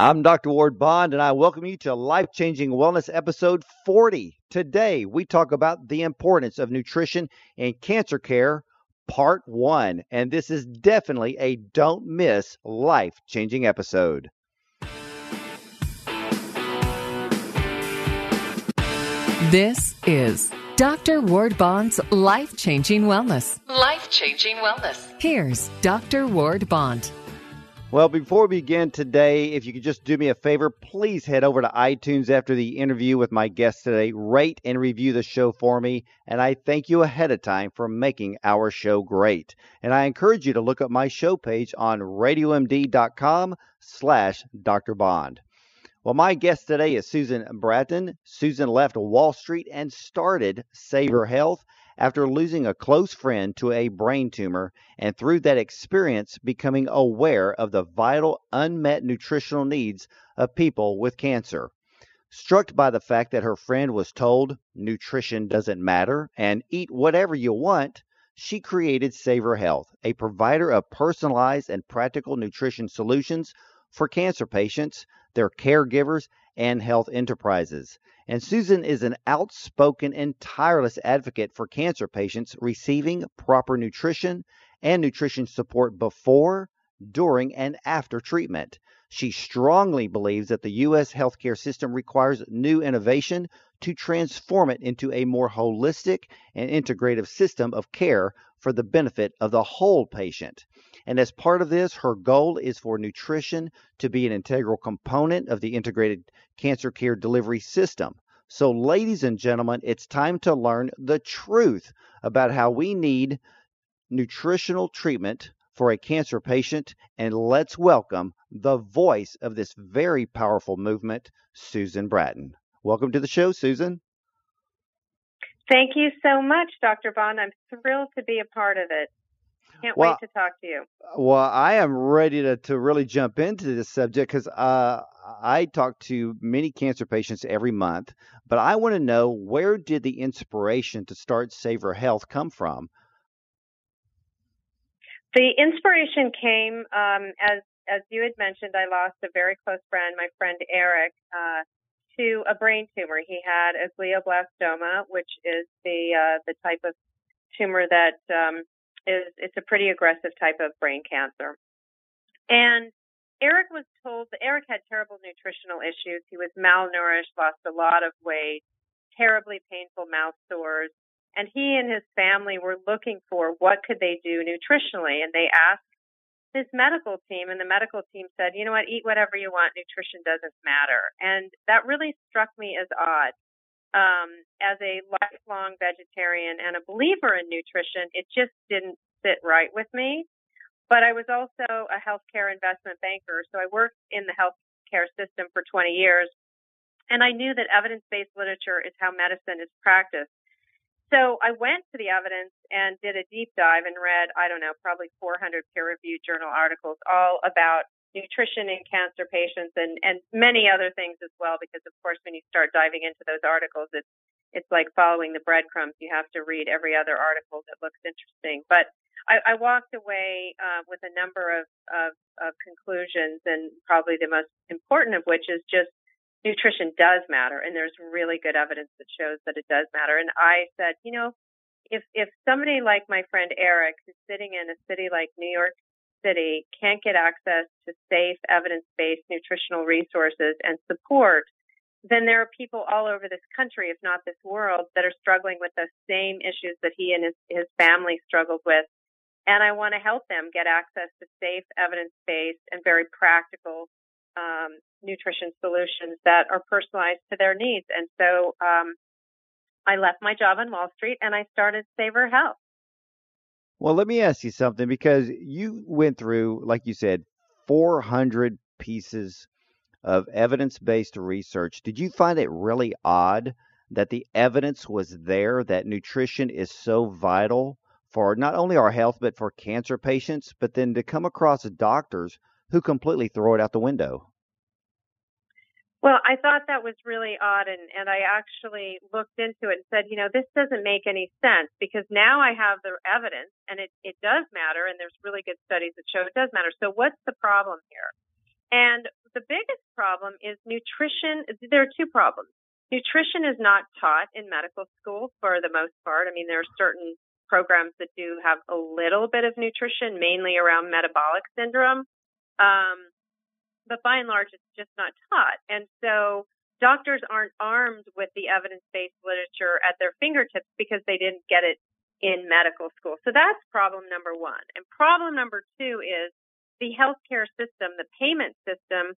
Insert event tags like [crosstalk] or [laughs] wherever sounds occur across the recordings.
I'm Dr. Ward Bond, and I welcome you to Life Changing Wellness episode 40. Today, we talk about the importance of nutrition in cancer care, part one. And this is definitely a don't miss life changing episode. This is Dr. Ward Bond's Life Changing Wellness. Life Changing Wellness. Here's Dr. Ward Bond. Well, before we begin today, if you could just do me a favor, please head over to iTunes after the interview with my guest today. Rate and review the show for me, and I thank you ahead of time for making our show great. And I encourage you to look up my show page on radiomd.com slash Dr. Bond. Well, my guest today is Susan Bratton. Susan left Wall Street and started Savor Health after losing a close friend to a brain tumor and through that experience becoming aware of the vital unmet nutritional needs of people with cancer. Struck by the fact that her friend was told nutrition doesn't matter and eat whatever you want, she created Savor Health, a provider of personalized and practical nutrition solutions for cancer patients, their caregivers, and health enterprises. And Susan is an outspoken and tireless advocate for cancer patients receiving proper nutrition and nutrition support before, during, and after treatment. She strongly believes that the U.S. healthcare system requires new innovation to transform it into a more holistic and integrative system of care for the benefit of the whole patient. And as part of this, her goal is for nutrition to be an integral component of the integrated cancer care delivery system. So, ladies and gentlemen, it's time to learn the truth about how we need nutritional treatment for a cancer patient. And let's welcome the voice of this very powerful movement, Susan Bratton. Welcome to the show, Susan. Thank you so much, Dr. Bond. I'm thrilled to be a part of it. Can't well, wait to talk to you. Well, I am ready to, to really jump into this subject because uh, I talk to many cancer patients every month, but I want to know where did the inspiration to start Savor Health come from? The inspiration came um, as as you had mentioned. I lost a very close friend, my friend Eric, uh, to a brain tumor. He had a glioblastoma, which is the uh, the type of tumor that um, is it's a pretty aggressive type of brain cancer. And Eric was told that Eric had terrible nutritional issues. He was malnourished, lost a lot of weight, terribly painful mouth sores, and he and his family were looking for what could they do nutritionally and they asked his medical team and the medical team said, "You know what? Eat whatever you want. Nutrition doesn't matter." And that really struck me as odd. Um, as a lifelong vegetarian and a believer in nutrition, it just didn't sit right with me. But I was also a healthcare investment banker, so I worked in the healthcare system for 20 years, and I knew that evidence-based literature is how medicine is practiced. So I went to the evidence and did a deep dive and read, I don't know, probably 400 peer-reviewed journal articles all about nutrition in cancer patients and, and many other things as well, because of course, when you start diving into those articles, it's, it's like following the breadcrumbs. You have to read every other article that looks interesting. But I, I walked away uh, with a number of, of, of conclusions, and probably the most important of which is just nutrition does matter, and there's really good evidence that shows that it does matter. And I said, you know, if if somebody like my friend Eric, who's sitting in a city like New York City can't get access to safe, evidence based nutritional resources and support, then there are people all over this country, if not this world, that are struggling with the same issues that he and his, his family struggled with. And I want to help them get access to safe, evidence based, and very practical um, nutrition solutions that are personalized to their needs. And so um, I left my job on Wall Street and I started Savor Health. Well, let me ask you something because you went through, like you said, 400 pieces of evidence based research. Did you find it really odd that the evidence was there that nutrition is so vital for not only our health, but for cancer patients, but then to come across doctors who completely throw it out the window? Well, I thought that was really odd, and, and I actually looked into it and said, you know, this doesn't make any sense because now I have the evidence, and it, it does matter, and there's really good studies that show it does matter. So, what's the problem here? And the biggest problem is nutrition. There are two problems. Nutrition is not taught in medical school for the most part. I mean, there are certain programs that do have a little bit of nutrition, mainly around metabolic syndrome. Um, but by and large, it's just not taught. And so doctors aren't armed with the evidence based literature at their fingertips because they didn't get it in medical school. So that's problem number one. And problem number two is the healthcare system, the payment system,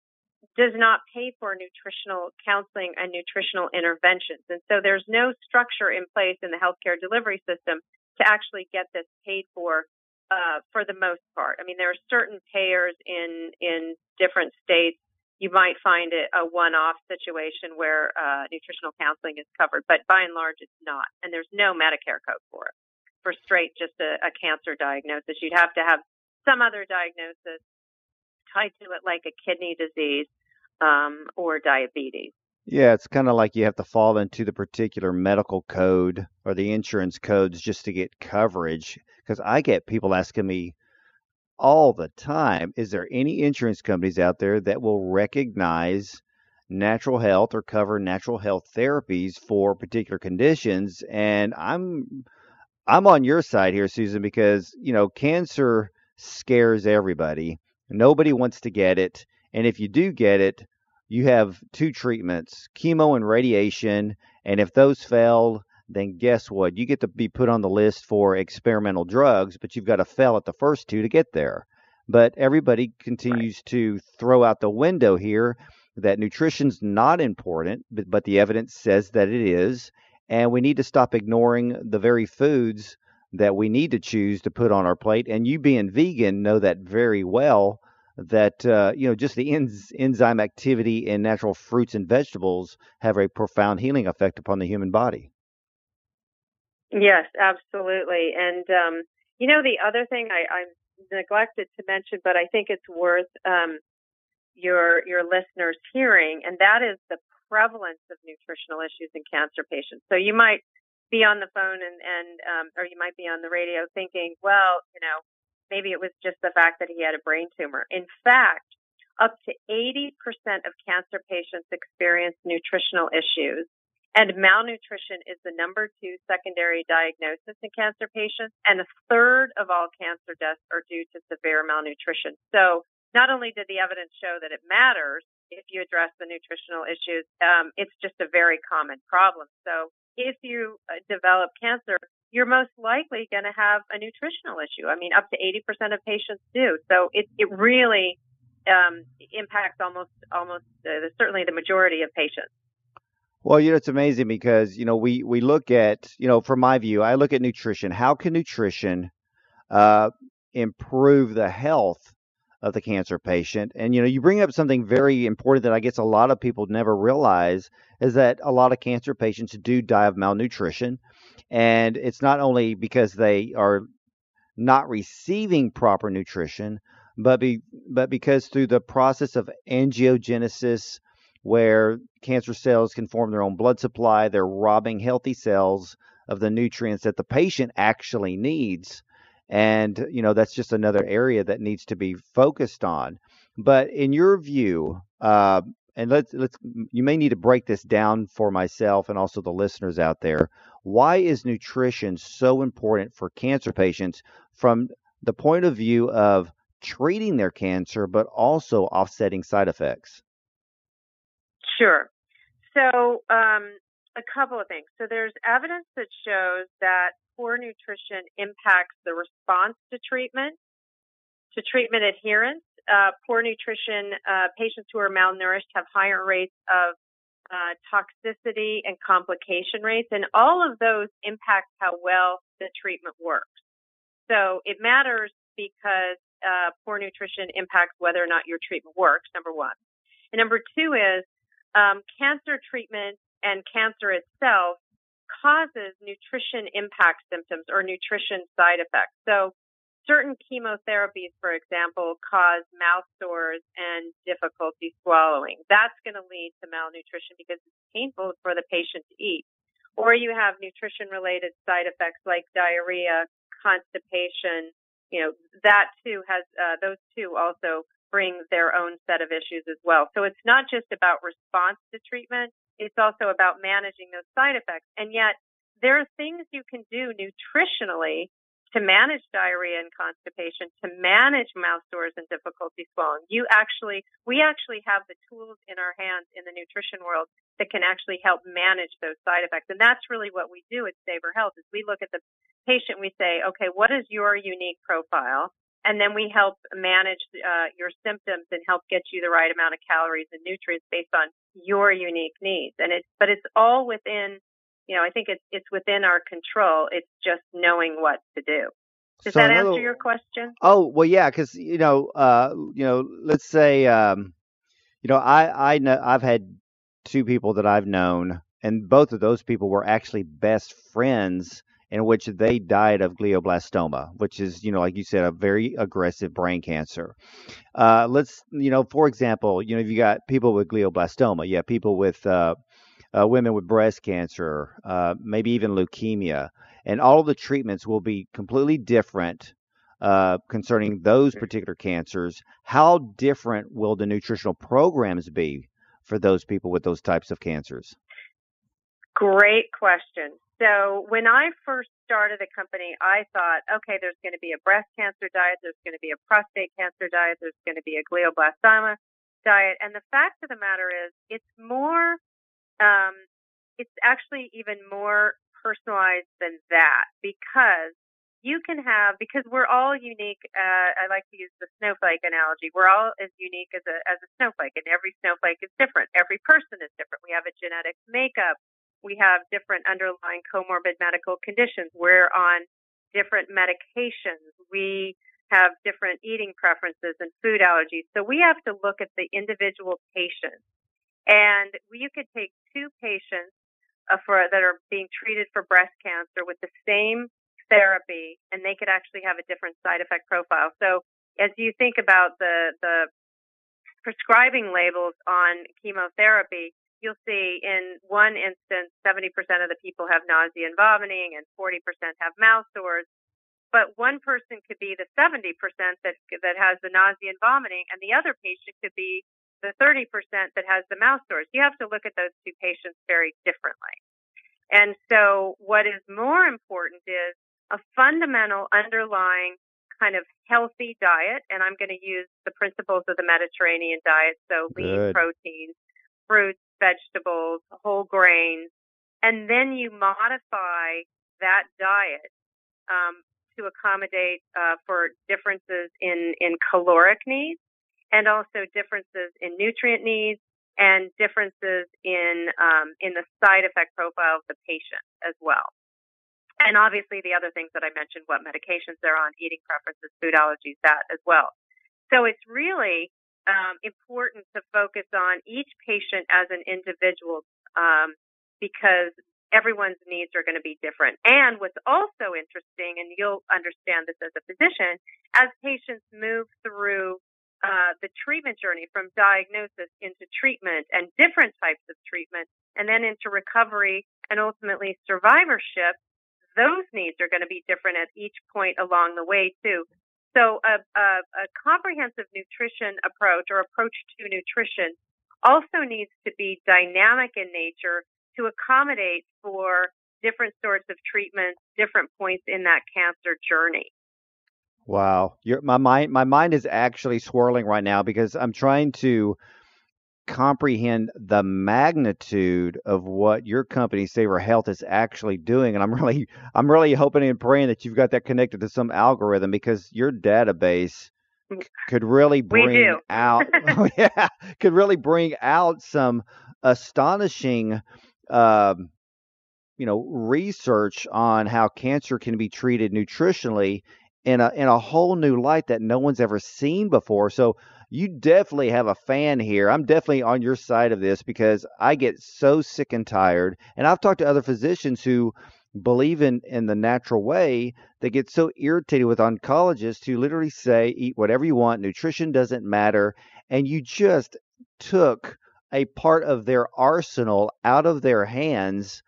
does not pay for nutritional counseling and nutritional interventions. And so there's no structure in place in the healthcare delivery system to actually get this paid for uh, for the most part. I mean, there are certain payers in in different states. You might find it a one-off situation where uh, nutritional counseling is covered, but by and large, it's not. And there's no Medicare code for it for straight just a, a cancer diagnosis. You'd have to have some other diagnosis tied to it, like a kidney disease um, or diabetes. Yeah, it's kind of like you have to fall into the particular medical code or the insurance codes just to get coverage. Because I get people asking me all the time is there any insurance companies out there that will recognize natural health or cover natural health therapies for particular conditions? And I'm I'm on your side here, Susan, because you know cancer scares everybody. Nobody wants to get it, and if you do get it, you have two treatments: chemo and radiation. And if those fail, then guess what? You get to be put on the list for experimental drugs, but you've got to fail at the first two to get there. But everybody continues right. to throw out the window here that nutrition's not important, but, but the evidence says that it is and we need to stop ignoring the very foods that we need to choose to put on our plate. And you being vegan know that very well. That uh, you know, just the enz- enzyme activity in natural fruits and vegetables have a profound healing effect upon the human body. Yes, absolutely. And um, you know, the other thing I, I neglected to mention, but I think it's worth um, your your listeners hearing, and that is the prevalence of nutritional issues in cancer patients. So you might be on the phone and, and um, or you might be on the radio thinking, well, you know, maybe it was just the fact that he had a brain tumor. In fact, up to 80% of cancer patients experience nutritional issues. And malnutrition is the number two secondary diagnosis in cancer patients. And a third of all cancer deaths are due to severe malnutrition. So not only did the evidence show that it matters, if you address the nutritional issues, um, it's just a very common problem. So if you uh, develop cancer, you're most likely going to have a nutritional issue. I mean, up to 80% of patients do. So it, it really um, impacts almost, almost uh, certainly the majority of patients. Well, you know, it's amazing because, you know, we, we look at, you know, from my view, I look at nutrition. How can nutrition uh, improve the health of the cancer patient. And you know, you bring up something very important that I guess a lot of people never realize is that a lot of cancer patients do die of malnutrition. And it's not only because they are not receiving proper nutrition, but be, but because through the process of angiogenesis where cancer cells can form their own blood supply, they're robbing healthy cells of the nutrients that the patient actually needs. And you know that's just another area that needs to be focused on. But in your view uh, and let's let's you may need to break this down for myself and also the listeners out there. Why is nutrition so important for cancer patients from the point of view of treating their cancer but also offsetting side effects? Sure. So um, a couple of things. So there's evidence that shows that poor nutrition impacts the response to treatment, to treatment adherence. Uh, poor nutrition, uh, patients who are malnourished have higher rates of uh, toxicity and complication rates, and all of those impact how well the treatment works. So it matters because uh, poor nutrition impacts whether or not your treatment works, number one. And number two is um, cancer treatment and cancer itself causes nutrition impact symptoms or nutrition side effects. So certain chemotherapies, for example, cause mouth sores and difficulty swallowing. That's going to lead to malnutrition because it's painful for the patient to eat. Or you have nutrition related side effects like diarrhea, constipation. You know, that too has, uh, those two also bring their own set of issues as well. So it's not just about response to treatment, it's also about managing those side effects. And yet, there are things you can do nutritionally to manage diarrhea and constipation, to manage mouth sores and difficulty swallowing. You actually, we actually have the tools in our hands in the nutrition world that can actually help manage those side effects. And that's really what we do at Savor Health is we look at the patient, we say, okay, what is your unique profile? And then we help manage uh, your symptoms and help get you the right amount of calories and nutrients based on your unique needs. And it's, but it's all within you know, I think it's it's within our control. It's just knowing what to do. Does So that another- answer your question? Oh well, yeah, because you know, uh, you know, let's say, um, you know, I I know I've had two people that I've known, and both of those people were actually best friends, in which they died of glioblastoma, which is you know, like you said, a very aggressive brain cancer. Uh, let's you know, for example, you know, if you got people with glioblastoma, you have people with uh, uh, women with breast cancer, uh, maybe even leukemia, and all of the treatments will be completely different uh, concerning those particular cancers. How different will the nutritional programs be for those people with those types of cancers? Great question. So when I first started the company, I thought, okay, there's going to be a breast cancer diet, there's going to be a prostate cancer diet, there's going to be a glioblastoma diet, and the fact of the matter is, it's more, um, it's actually even more personalized than that because you can have because we're all unique. Uh, I like to use the snowflake analogy. We're all as unique as a as a snowflake, and every snowflake is different. Every person is different. We have a genetic makeup. We have different underlying comorbid medical conditions. We're on different medications. We have different eating preferences and food allergies. So we have to look at the individual patient. And you could take two patients uh, for that are being treated for breast cancer with the same therapy, and they could actually have a different side effect profile. So as you think about the the prescribing labels on chemotherapy, you'll see in one instance 70% of the people have nausea and vomiting and 40% have mouth sores. But one person could be the 70% that that has the nausea and vomiting, and the other patient could be the 30% that has the mouth sores. You have to look at those two patients very differently. And so what is more important is a fundamental underlying kind of healthy diet. And I'm going to use the principles of the Mediterranean diet. So lean Good. proteins, fruits, vegetables, whole grains. And then you modify that diet um, to accommodate uh, for differences in, in caloric needs and also differences in nutrient needs and differences in um, in the side effect profile of the patient as well. And obviously the other things that I mentioned, what medications they're on, eating preferences, food allergies, that as well. So it's really um, important to focus on each patient as an individual um, because everyone's needs are going to be different. And what's also interesting, and you'll understand this as a physician, as patients move through uh, the treatment journey from diagnosis into treatment and different types of treatment, and then into recovery and ultimately survivorship, those needs are going to be different at each point along the way too. So a, a, a comprehensive nutrition approach or approach to nutrition also needs to be dynamic in nature to accommodate for different sorts of treatments, different points in that cancer journey. Wow, Your, my mind my mind is actually swirling right now because I'm trying to comprehend the magnitude of what your company Savor Health is actually doing and I'm [laughs] really I'm really hoping and praying that you've got that connected to some algorithm because your database c- could really [laughs] bring out [laughs] yeah could really bring out some astonishing um you know research on how cancer can be treated nutritionally in a in a whole new light that no one's ever seen before. So you definitely have a fan here. I'm definitely on your side of this because I get so sick and tired. And I've talked to other physicians who believe in in the natural way. They get so irritated with oncologists who literally say eat whatever you want, nutrition doesn't matter, and you just took a part of their arsenal out of their hands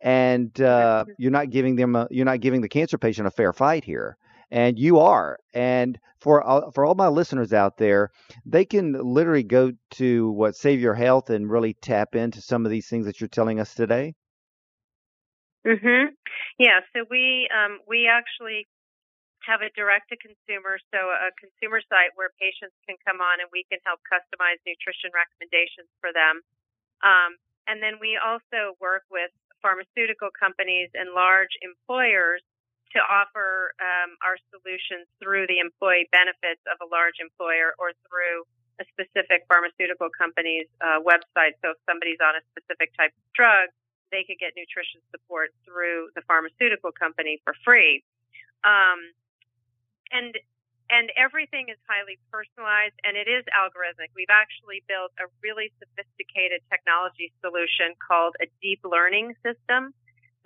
and uh, you're not giving them a, you're not giving the cancer patient a fair fight here and you are. And for all, for all my listeners out there, they can literally go to what Savor Health and really tap into some of these things that you're telling us today. Mhm. Yeah. So we um, we actually have a direct to consumer, so a consumer site where patients can come on and we can help customize nutrition recommendations for them. Um, and then we also work with pharmaceutical companies and large employers to offer um, our solutions through the employee benefits of a large employer or through a specific pharmaceutical company's uh, website. So if somebody's on a specific type of drug, they could get nutrition support through the pharmaceutical company for free. Um, and and everything is highly personalized and it is algorithmic. We've actually built a really sophisticated technology solution called a deep learning system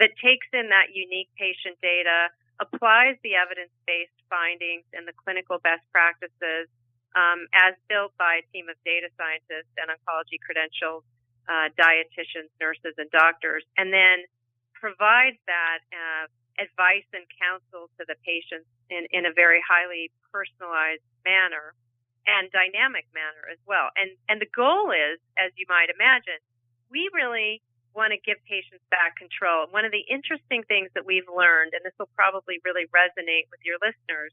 that takes in that unique patient data, applies the evidence-based findings and the clinical best practices um, as built by a team of data scientists and oncology credentials, uh, dietitians, nurses, and doctors, and then provides that uh, advice and counsel to the patients in, in a very highly personalized manner and dynamic manner as well. And, and the goal is, as you might imagine, we really want to give patients back control. One of the interesting things that we've learned, and this will probably really resonate with your listeners,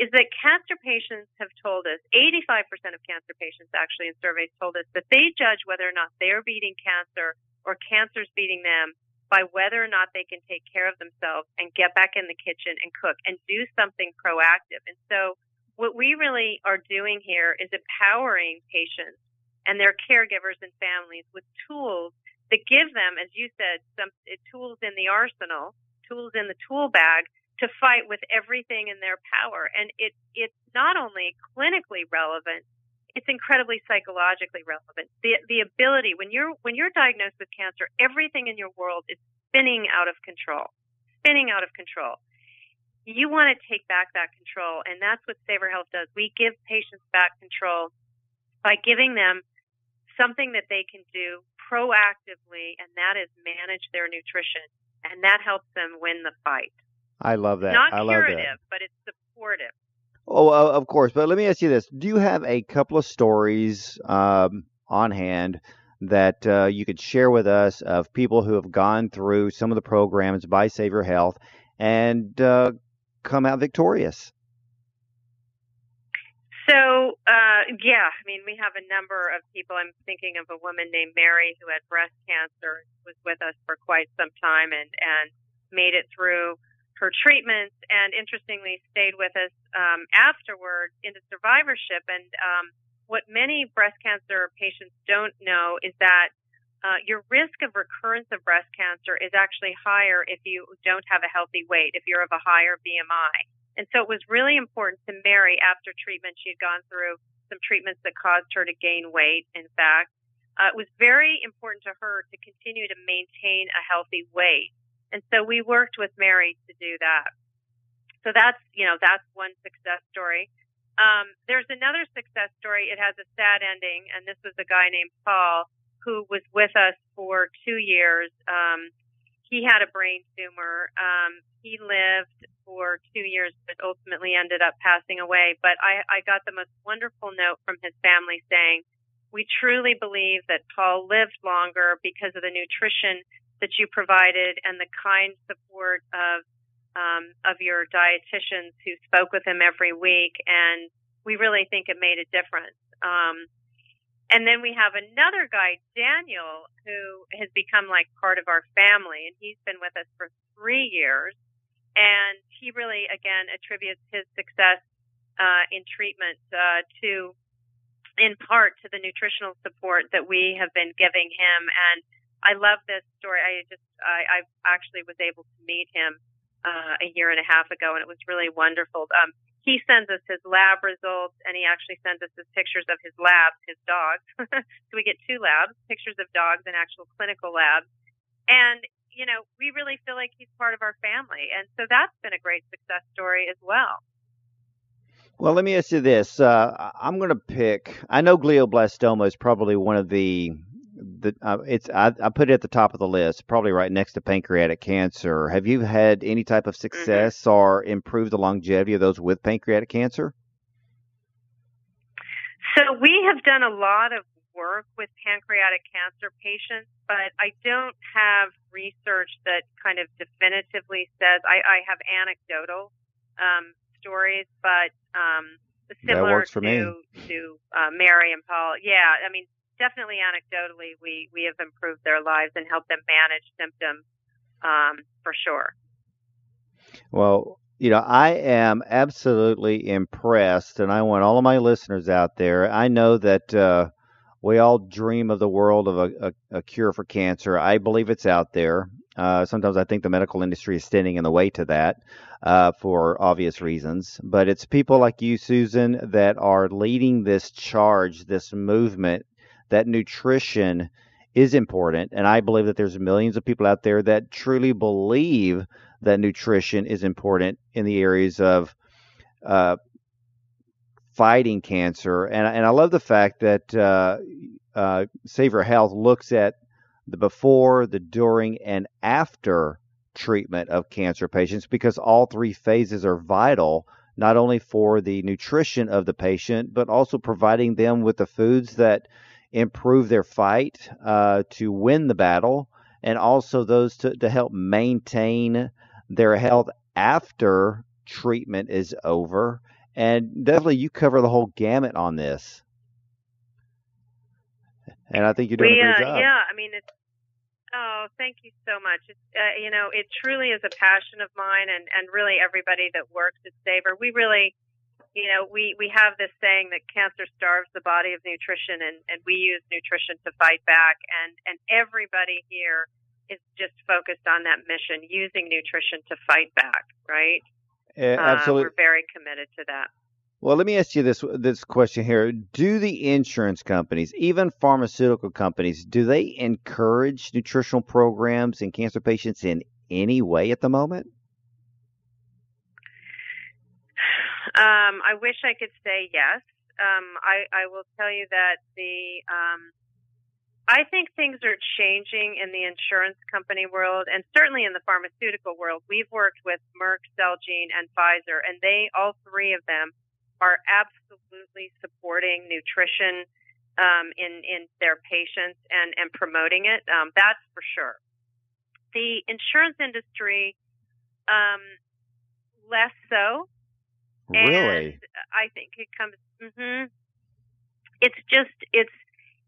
is that cancer patients have told us, 85% of cancer patients actually in surveys told us that they judge whether or not they're beating cancer or cancer's beating them by whether or not they can take care of themselves and get back in the kitchen and cook and do something proactive. And so what we really are doing here is empowering patients and their caregivers and families with tools that give them, as you said, some eh, tools in the arsenal, tools in the tool bag to fight with everything in their power. And it, it's not only clinically relevant, it's incredibly psychologically relevant. The the ability when you're when you're diagnosed with cancer, everything in your world is spinning out of control, spinning out of control. You want to take back that control, and that's what Savor Health does. We give patients back control by giving them something that they can do proactively, and that is manage their nutrition, and that helps them win the fight. I love that. Not I curative, but it's supportive. Oh, of course. But let me ask you this: Do you have a couple of stories um, on hand that uh, you could share with us of people who have gone through some of the programs by Savor Health and uh, come out victorious? So, uh, yeah, I mean, we have a number of people. I'm thinking of a woman named Mary who had breast cancer, was with us for quite some time, and and made it through her treatments and interestingly stayed with us um, afterwards into survivorship. And um, what many breast cancer patients don't know is that uh, your risk of recurrence of breast cancer is actually higher if you don't have a healthy weight, if you're of a higher BMI. And so it was really important to Mary after treatment. She had gone through some treatments that caused her to gain weight, in fact. Uh, it was very important to her to continue to maintain a healthy weight. And so we worked with Mary to do that. So that's, you know, that's one success story. Um, there's another success story. It has a sad ending, and this was a guy named Paul who was with us for two years. Um, he had a brain tumor. Um, he lived for two years, but ultimately ended up passing away. But I, I got the most wonderful note from his family saying, "We truly believe that Paul lived longer because of the nutrition that you provided and the kind support of um, of your dietitians who spoke with him every week, and we really think it made a difference. Um, and then we have another guy, Daniel, who has become like part of our family, and he's been with us for three years. And he really, again, attributes his success uh, in treatment uh, to, in part, to the nutritional support that we have been giving him. And I love this story. I just I, I actually was able to meet him uh, a year and a half ago, and it was really wonderful. Um, he sends us his lab results, and he actually sends us his pictures of his labs, his dogs. [laughs] so we get two labs, pictures of dogs and actual clinical labs. And you know, we really feel like he's part of our family, and so that's been a great success story as well. Well, let me ask you this: uh, I'm going to pick. I know glioblastoma is probably one of the the uh, it's I, I put it at the top of the list, probably right next to pancreatic cancer. Have you had any type of Mm-hmm. success or improved the longevity of those with pancreatic cancer? So we have done a lot of work with pancreatic cancer patients, but I don't have research that kind of definitively says. I, I have anecdotal um, stories, but um, similar to to uh, Mary and Paul. Yeah, I mean, definitely anecdotally, we we have improved their lives and helped them manage symptoms um, for sure. Well, you know, I am absolutely impressed, and I want all of my listeners out there. I know that uh, we all dream of the world of a, a, a cure for cancer. I believe it's out there. Uh, sometimes I think the medical industry is standing in the way to that uh, for obvious reasons. But it's people like you, Susan, that are leading this charge, this movement that nutrition is important. And I believe that there's millions of people out there that truly believe that nutrition is important in the areas of uh, fighting cancer. And, and I love the fact that uh, uh, Savor Health looks at the before, the during, and after treatment of cancer patients because all three phases are vital not only for the nutrition of the patient but also providing them with the foods that improve their fight uh, to win the battle and also those to, to help maintain their health after treatment is over and definitely you cover the whole gamut on this and i think you're doing we, a great uh, job Yeah, I mean, it's, oh, thank you so much. It's, uh, you know, it truly is a passion of mine and, and really everybody that works at Savor. We really, you know, we, we have this saying that cancer starves the body of nutrition and, and we use nutrition to fight back. And, and everybody here is just focused on that mission, using nutrition to fight back, right? Uh, Uh, absolutely we're very committed to that. Well, let me ask you this this question here: Do the insurance companies, even pharmaceutical companies, do they encourage nutritional programs in cancer patients in any way at the moment? Um, I wish I could say yes. Um, I, I will tell you that the um, I think things are changing in the insurance company world, and certainly in the pharmaceutical world. We've worked with Merck, Celgene, and Pfizer, and they all three of them are absolutely supporting nutrition um, in in their patients and and promoting it. Um, that's for sure. The insurance industry, um, less so. Really? And I think it comes. hmm It's just it's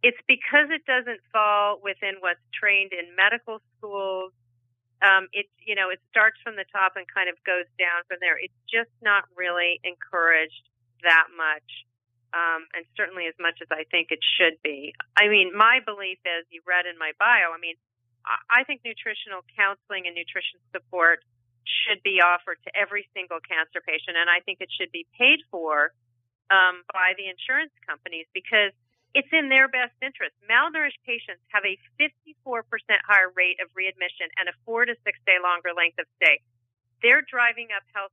it's because it doesn't fall within what's trained in medical schools. Um, it you know it starts from the top and kind of goes down from there. It's just not really encouraged that much, um, and certainly as much as I think it should be. I mean, my belief is you read in my bio. I mean, I think nutritional counseling and nutrition support should be offered to every single cancer patient, and I think it should be paid for um, by the insurance companies because it's in their best interest. Malnourished patients have a 54% higher rate of readmission and a four to six day longer length of stay. They're driving up health.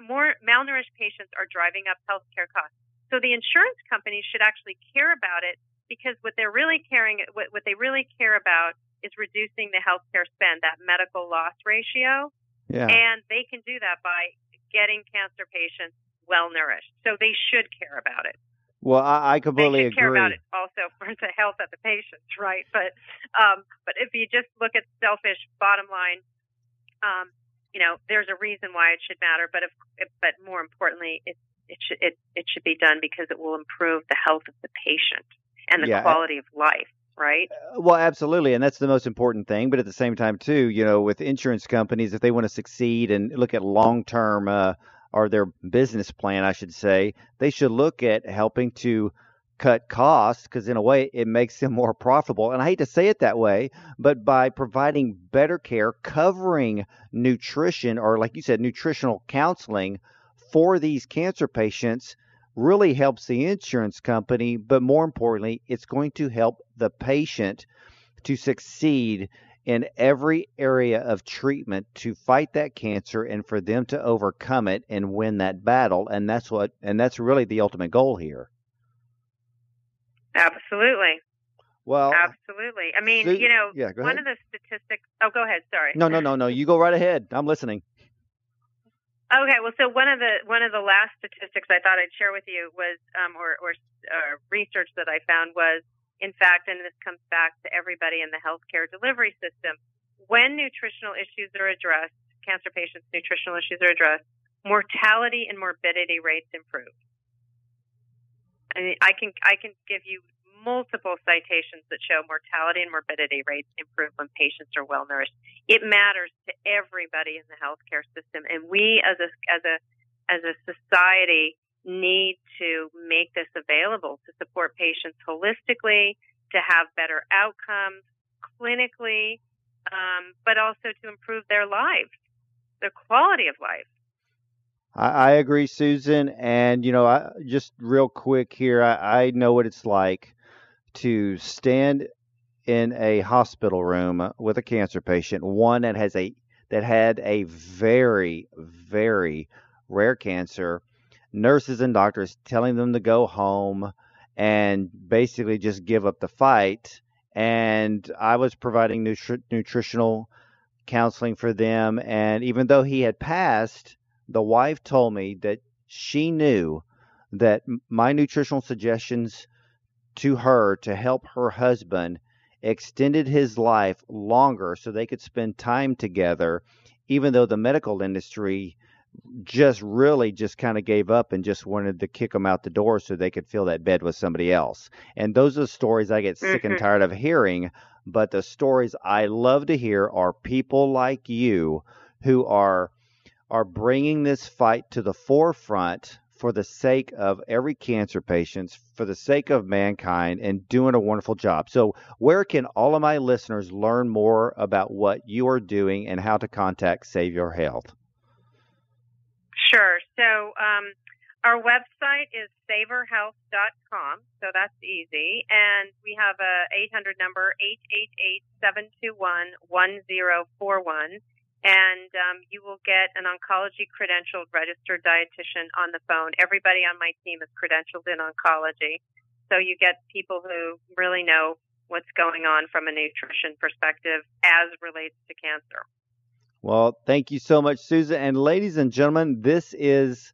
More malnourished patients are driving up healthcare costs. So the insurance companies should actually care about it because what they're really caring, what, what they really care about is reducing the healthcare spend, that medical loss ratio. Yeah. And they can do that by getting cancer patients well nourished. So they should care about it. Well, I, I completely they should care about it also [laughs] for the health of the patients, right? But um, but if you just look at selfish bottom line, um, you know, there's a reason why it should matter. But if, but more importantly, it it should it, it should be done because it will improve the health of the patient and the Yeah, quality of life, right? Well, absolutely, and that's the most important thing. But at the same time, too, you know, with insurance companies, if they want to succeed and look at long term uh, or their business plan, I should say, they should look at helping to cut costs because in a way it makes them more profitable. And I hate to say it that way, but by providing better care, covering nutrition or like you said, nutritional counseling for these cancer patients really helps the insurance company, but more importantly, it's going to help the patient to succeed in every area of treatment to fight that cancer and for them to overcome it and win that battle and that's what and that's really the ultimate goal here. Absolutely. Well, absolutely. I mean, Su- you know, yeah, one of the statistics. Oh, go ahead. Sorry. No, no, no, no. You go right ahead. I'm listening. Okay, well, so one of the one of the last statistics I thought I'd share with you was, um, or, or uh, research that I found was, in fact, and this comes back to everybody in the healthcare delivery system, when nutritional issues are addressed, cancer patients' nutritional issues are addressed, mortality and morbidity rates improve. I can I can give you multiple citations that show mortality and morbidity rates improve when patients are well nourished. It matters to everybody in the healthcare system, and we as a as a as a society need to make this available to support patients holistically, to have better outcomes clinically, um, but also to improve their lives, their quality of life. I, I agree, Susan. And you know, I, just real quick here, I, I know what it's like to stand in a hospital room with a cancer patient, one that has a that had a very, very rare cancer. Nurses and doctors telling them to go home and basically just give up the fight. And I was providing nutri- nutritional counseling for them. And even though he had passed, the wife told me that she knew that my nutritional suggestions to her to help her husband extended his life longer so they could spend time together even though the medical industry just really just kind of gave up and just wanted to kick them out the door so they could fill that bed with somebody else. And those are the stories I get sick and Mhm. tired of hearing. But the stories I love to hear are people like you who are are bringing this fight to the forefront for the sake of every cancer patient, for the sake of mankind, and doing a wonderful job. So, where can all of my listeners learn more about what you are doing and how to contact Savor Health? Sure. So um, our website is savorhealth.com, so that's easy. And we have a 800 number, 888-721-1041. And um, you will get an oncology credentialed registered dietitian on the phone. Everybody on my team is credentialed in oncology. So you get people who really know what's going on from a nutrition perspective as relates to cancer. Well, thank you so much, Susan. And ladies and gentlemen, this is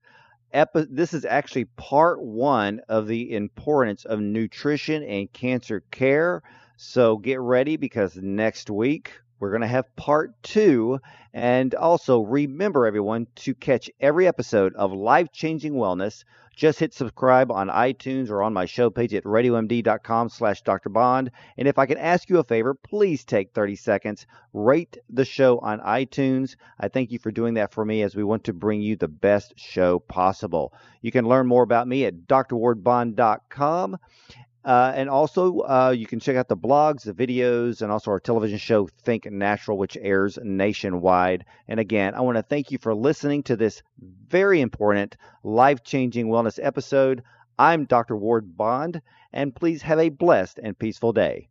epi- this is actually part one of the importance of nutrition and cancer care. So get ready because next week we're going to have part two. And also remember, everyone, to catch every episode of Life Changing Wellness. Just hit subscribe on iTunes or on my show page at radiomd.com slash Dr. Bond. And if I can ask you a favor, please take 30 seconds, rate the show on iTunes. I thank you for doing that for me as we want to bring you the best show possible. You can learn more about me at drwardbond.com. Uh, and also, uh, you can check out the blogs, the videos, and also our television show, Think Natural, which airs nationwide. And again, I want to thank you for listening to this very important, life changing wellness episode. I'm Dr. Ward Bond, and please have a blessed and peaceful day.